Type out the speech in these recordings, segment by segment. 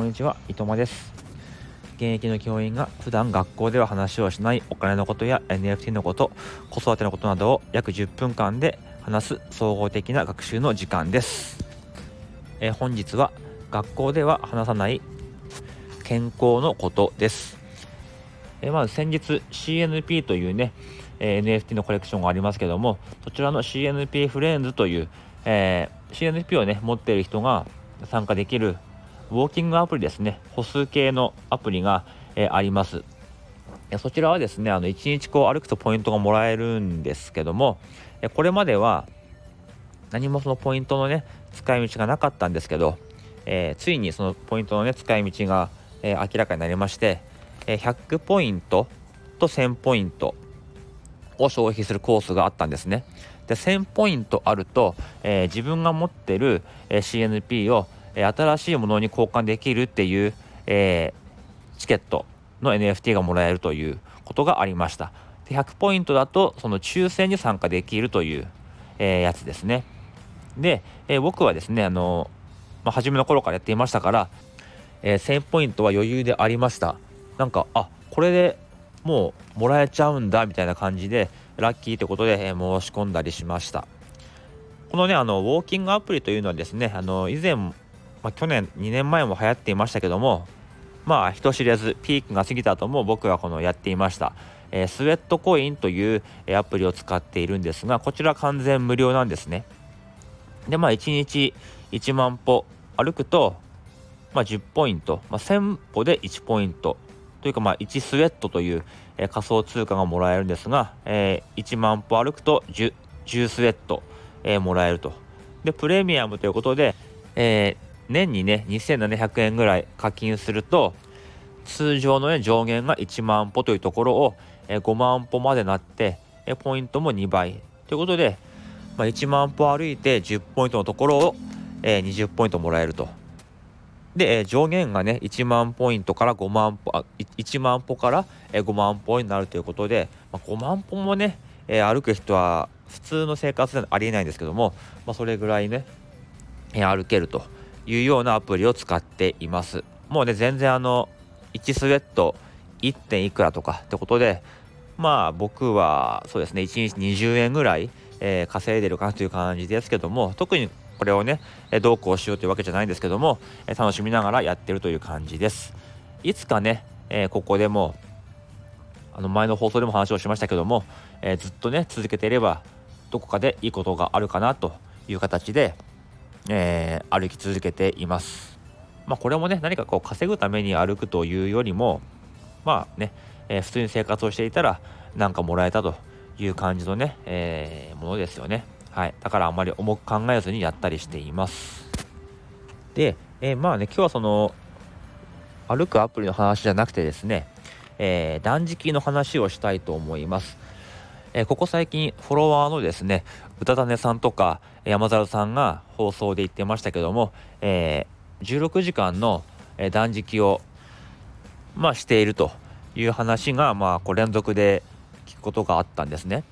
こんにちは、伊藤です。現役の教員が普段学校では話をしないお金のことや NFT のこと子育てのことなどを約10分間で話す総合的な学習の時間です。え本日は学校では話さない健康のことです。えまず先日 CNP というね、え NFT のコレクションがありますけどもそちらの CNP フレンズという、えー、CNP をね持っている人が参加できるウォーキングアプリですね歩数計のアプリが、え、ありますそちらはですねあの1日こう歩くとポイントがもらえるんですけどもこれまでは何もそのポイントのね使い道がなかったんですけど、えー、ついにそのポイントのね使い道が、えー、明らかになりまして、えー、100ポイントと1000ポイントを消費するコースがあったんですね。で1000ポイントあると、え自分が持ってる、え CNP を、新しいものに交換できるっていう、えチケットの NFT がもらえるということがありました。で100ポイントだとその抽選に参加できるという、えやつですね。で、えー、僕はですね、あのまあ、初めの頃からやっていましたから、え、1000ポイントは余裕でありました。なんか、あこれでもうもらえちゃうんだみたいな感じで、ラッキーということで、え、申し込んだりしました。このね、あのウォーキングアプリというのはですね、あの以前、まあ、去年、2年前も流行っていましたけども、まあ人知れずピークが過ぎた後も僕はこのやっていました、えー、スウェットコインというアプリを使っているんですがこちら完全無料なんですね。で、まあ、1日1万歩歩くと、まあ、10ポイント、まあ、1000歩で1ポイント。というか、まあ、1スウェットという、仮想通貨がもらえるんですが、えー、1万歩歩くと 10, 10スウェット、えー、もらえると。で、プレミアムということで、えー、年にね、2700円ぐらい課金すると、通常の、ね、上限が1万歩というところを、えー、5万歩までなって、え、ポイントも2倍ということで、まあ、1万歩歩いて10ポイントのところを、えー、20ポイントもらえると。で、え、上限がね1万ポイントから5万歩あ1万歩から、えー、5万歩になるということで、まあ、5万歩もね、え、歩く人は普通の生活ではありえないんですけども、まあ、それぐらいね、え、歩けるというようなアプリを使っています。もうね全然あの1スウェット 1. 点いくらとかってことでまあ僕はそうですね1日20円ぐらいえー、稼いでるかなという感じですけども特にこれをねどうこうしようというわけじゃないんですけども、え楽しみながらやってるという感じですいつかね、えー、ここでもあの前の放送でも話をしましたけども、えー、ずっとね続けていればどこかでいいことがあるかなという形で、えー、歩き続けていますまあこれもね何かこう稼ぐために歩くというよりもまあね、え普通に生活をしていたらなんかもらえたという感じのね、えー、ものですよね。はい。だからあんまり重く考えずにやったりしています。で、えー、まあね、今日はその、歩くアプリの話じゃなくてですね、え、断食の話をしたいと思います。えー、ここ最近フォロワーのですね、宇多種さんとか山猿さんが放送で言ってましたけども、えー、16時間の断食を、まあ、しているという話が、まあ、こう連続で聞くことがあったんですね。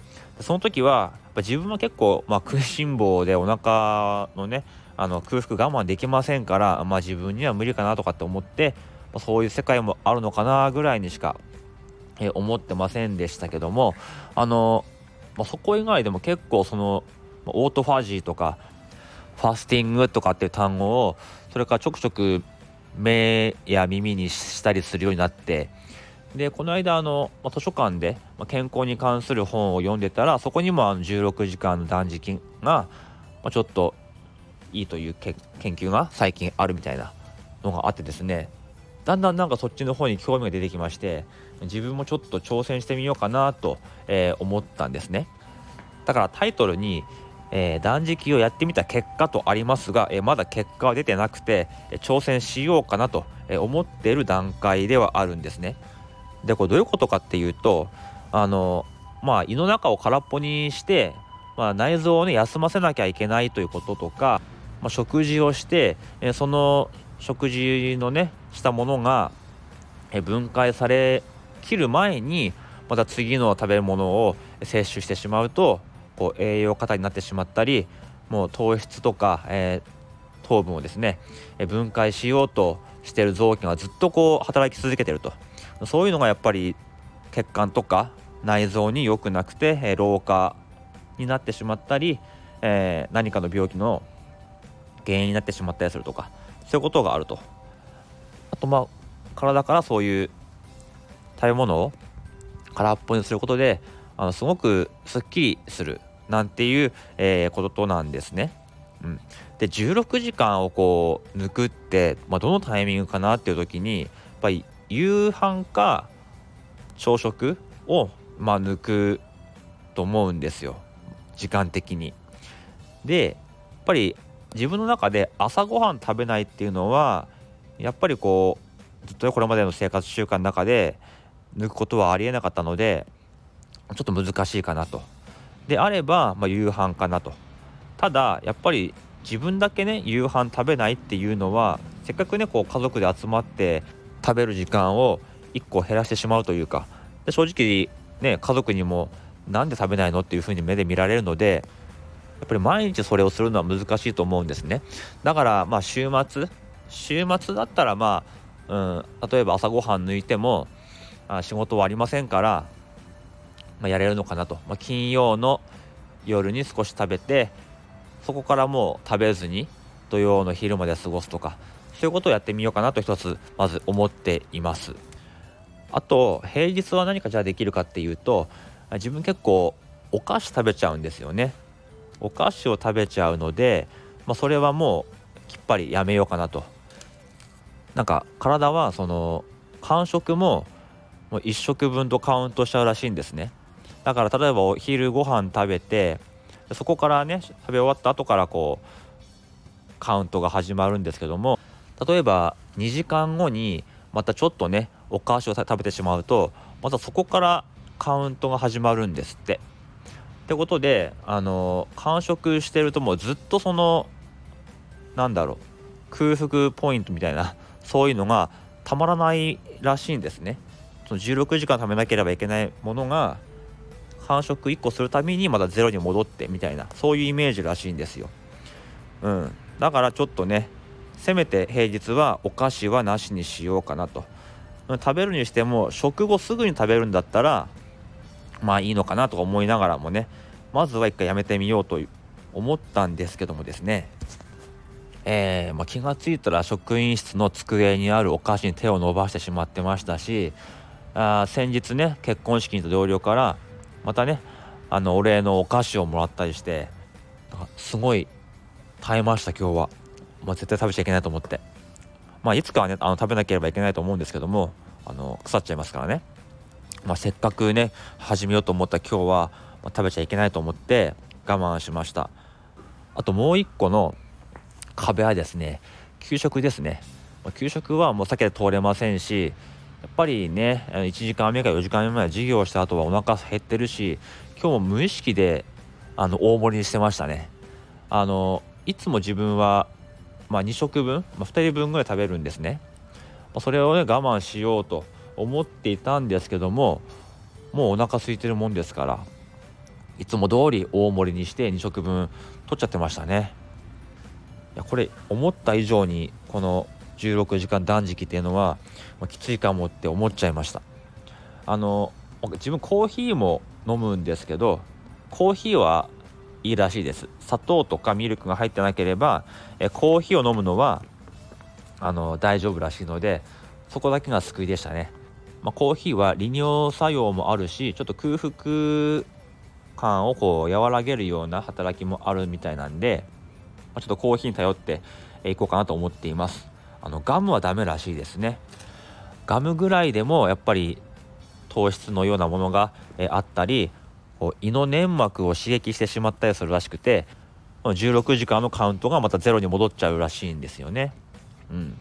その時は自分は結構、まあ、食いしん坊でお腹のねあの空腹我慢できませんから、まあ、自分には無理かなとかって思って、まあ、そういう世界もあるのかなぐらいにしか、え思ってませんでしたけどもあの、まあ、そこ以外でも結構そのオートファジーとかファスティングとかっていう単語をそれからちょくちょく目や耳にしたりするようになってでこの間あの、ま図書館で、健康に関する本を読んでたらそこにもあの16時間の断食が、まちょっといいという研究が最近あるみたいなのがあってですねだんだんなんかそっちの方に興味が出てきまして自分もちょっと挑戦してみようかなと、えー、思ったんですねだからタイトルに、えー、断食をやってみた結果とありますが、えー、まだ結果は出てなくて、挑戦しようかなと思っている段階ではあるんですね。でこれどういうことかっていうとあのまあ胃の中を空っぽにして、まあ、内臓をね休ませなきゃいけないということとか、まあ、食事をして、えその食事のねしたものが、分解されきる前にまた次の食べ物を摂取してしまうとこう栄養過多になってしまったりもう糖質とか、え糖分をですね分解しようとしている臓器がずっとこう働き続けてると。そういうのがやっぱり血管とか内臓に良くなくて、え老化になってしまったり、えー、何かの病気の原因になってしまったりするとかそういうことがあるとあとまあ体からそういう食べ物を空っぽにすることであのすごくすっきりするなんていう、えー、ことなんですね。うん、で16時間をこう抜くって、まあ、どのタイミングかなっていう時にやっぱり夕飯か朝食を、まあ、抜くと思うんですよ時間的に。でやっぱり自分の中で朝ごはん食べないっていうのはやっぱりこうずっとこれまでの生活習慣の中で抜くことはありえなかったのでちょっと難しいかなと。であれば、まあ、夕飯かなと。ただやっぱり自分だけね夕飯食べないっていうのはせっかくねこう家族で集まって食べる時間を1個減らしてしまうというかで正直ね家族にもなんで食べないのっていう風に目で見られるのでやっぱり毎日それをするのは難しいと思うんですね。だからまあ週末週末だったらまあ、うん、例えば朝ごはん抜いてもあ仕事はありませんから、まあ、やれるのかなと、まあ、金曜の夜に少し食べてそこからもう食べずに土曜の昼まで過ごすとかそういうことをやってみようかなと一つまず思っています。あと平日は何かじゃあできるかっていうと自分結構お菓子食べちゃうんですよね。お菓子を食べちゃうので、まあ、それはもうきっぱりやめようかなとなんか体はその間食ももう1食分とカウントしちゃうらしいんですねだから例えばお昼ご飯食べてそこからね食べ終わった後からこうカウントが始まるんですけども例えば2時間後にまたちょっとねお菓子を食べてしまうとまたそこからカウントが始まるんですって。ってことであの完食してるともうずっとそのなんだろう空腹ポイントみたいな そういうのがたまらないらしいんですね。その16時間食べなければいけないものが繁殖1個するためにまたゼロに戻ってみたいなそういうイメージらしいんですよ。うん、だからちょっとねせめて平日はお菓子はなしにしようかなと食べるにしても食後すぐに食べるんだったらまあいいのかなとか思いながらもねまずは一回やめてみようと思ったんですけどもですね。えー、まあ、気が付いたら職員室の机にあるお菓子に手を伸ばしてしまってましたしあ先日ね結婚式の同僚からまたねあのお礼のお菓子をもらったりしてすごい耐えました今日は、まあ、絶対食べちゃいけないと思って。まあいつかはねあの食べなければいけないと思うんですけどもあの腐っちゃいますからね、まあ、せっかくね始めようと思った今日は、まあ、食べちゃいけないと思って我慢しました。あともう一個の壁はですね給食ですね、まあ、給食はもう避けて通れませんしやっぱりね1時間目か4時間目まで授業した後はお腹減ってるし今日も無意識であの大盛りにしてましたね。あのいつも自分は、まあ、2食分、まあ、2人分ぐらい食べるんですね、まあ、それをね我慢しようと思っていたんですけどももうお腹空いてるもんですからいつも通り大盛りにして2食分取っちゃってましたね。いやこれ思った以上にこの16時間断食っていうのは、きついかもって思っちゃいました。あの自分コーヒーも飲むんですけどコーヒーはいいらしいです。砂糖とかミルクが入ってなければえコーヒーを飲むのはあの大丈夫らしいのでそこだけが救いでしたね、まあ、コーヒーは利尿作用もあるしちょっと空腹感をこう和らげるような働きもあるみたいなんで、まあ、ちょっとコーヒーに頼っていこうかなと思っています。あのガムはダメらしいですね。ガムぐらいでもやっぱり糖質のようなものが、えあったりこう胃の粘膜を刺激してしまったりするらしくて16時間のカウントがまたゼロに戻っちゃうらしいんですよね。うん、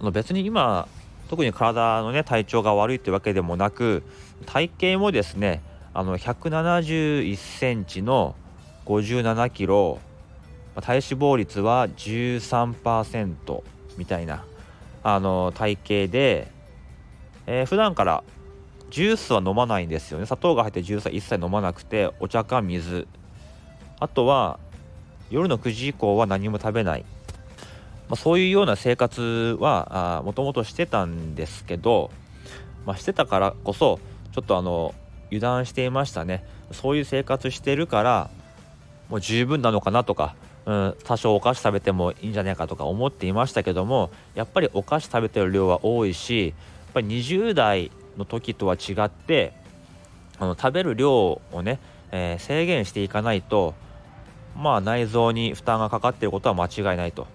あの別に今特に体のね体調が悪いってわけでもなく体型もですねあの171センチの57キロ体脂肪率は13%みたいなあの体型で、えー、普段からジュースは飲まないんですよね。砂糖が入ってジュースは一切飲まなくてお茶か水。あとは夜の9時以降は何も食べない、まあ、そういうような生活はもともとしてたんですけど、まあ、してたからこそちょっとあの油断していましたね。そういう生活してるからもう十分なのかなとか、うん、多少お菓子食べてもいいんじゃないかとか思っていましたけどもやっぱりお菓子食べてる量は多いしやっぱり20代の時とは違ってあの食べる量をね、えー、制限していかないとまあ内臓に負担がかかっていることは間違いないと。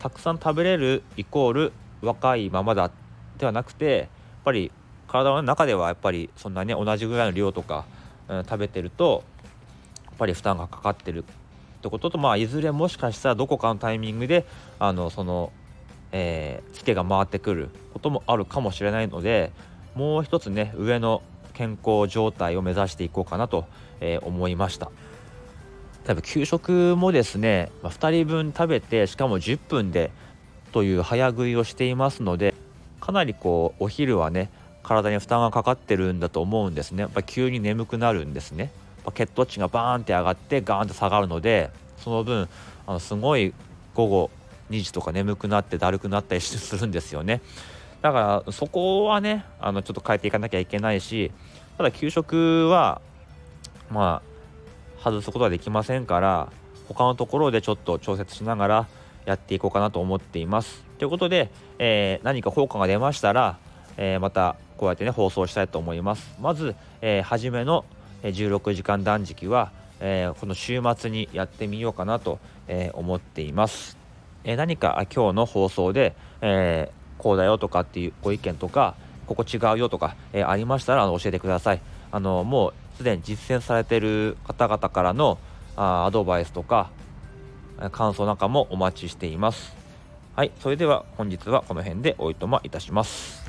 たくさん食べれるイコール若いままだではなくてやっぱり体の中ではやっぱりそんなに同じぐらいの量とか、うん、食べてるとやっぱり負担がかかってるってこととまあいずれもしかしたらどこかのタイミングであのその、えー、ツケが回ってくることもあるかもしれないのでもう一つね上の健康状態を目指していこうかなと、えー、思いました。多分給食もですね、まあ、2人分食べてしかも10分でという早食いをしていますのでかなりこうお昼はね体に負担がかかってるんだと思うんですね。やっぱ急に眠くなるんですね。血糖値がバーンって上がってガーンって下がるのでその分あのすごい午後2時とか眠くなってだるくなったりするんですよね。だからそこはねあのちょっと変えていかなきゃいけないしただ給食はまあ外すことはできませんから他のところでちょっと調節しながらやっていこうかなと思っています。ということで、えー、何か効果が出ましたら、えー、またこうやってね放送したいと思います。まず、えー、初めの16時間断食は、えー、この週末にやってみようかなと、え、思っています。え、何か今日の放送で、えこうだよとかっていうご意見とかここ違うよとか、えありましたらあの教えてください。あのもうすでに実践されている方々からのあアドバイスとか感想なんかもお待ちしています。はい、それでは本日はこの辺でおいとまいたします。